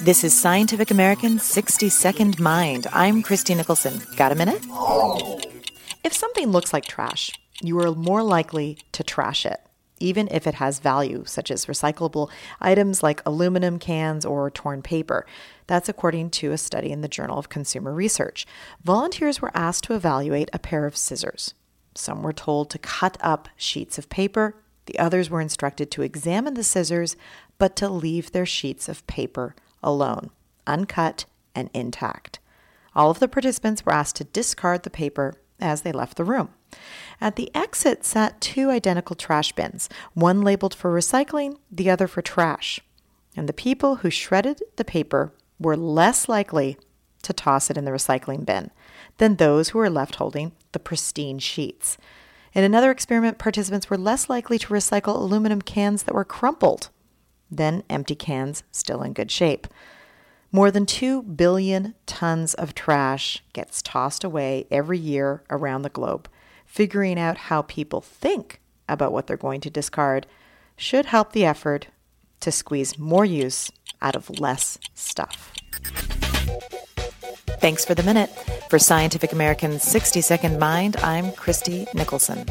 This is Scientific American's 60 Second Mind. I'm Christie Nicholson. Got a minute? If something looks like trash, you are more likely to trash it, even if it has value, such as recyclable items like aluminum cans or torn paper. That's according to a study in the Journal of Consumer Research. Volunteers were asked to evaluate a pair of scissors. Some were told to cut up sheets of paper, the others were instructed to examine the scissors, but to leave their sheets of paper alone, uncut and intact. All of the participants were asked to discard the paper as they left the room. At the exit sat two identical trash bins, one labeled for recycling, the other for trash. And the people who shredded the paper were less likely to toss it in the recycling bin than those who were left holding the pristine sheets. In another experiment, participants were less likely to recycle aluminum cans that were crumpled than empty cans still in good shape. More than 2 billion tons of trash gets tossed away every year around the globe. Figuring out how people think about what they're going to discard should help the effort to squeeze more use out of less stuff. Thanks for the minute. For Scientific American's 60 Second Mind, I'm Christie Nicholson.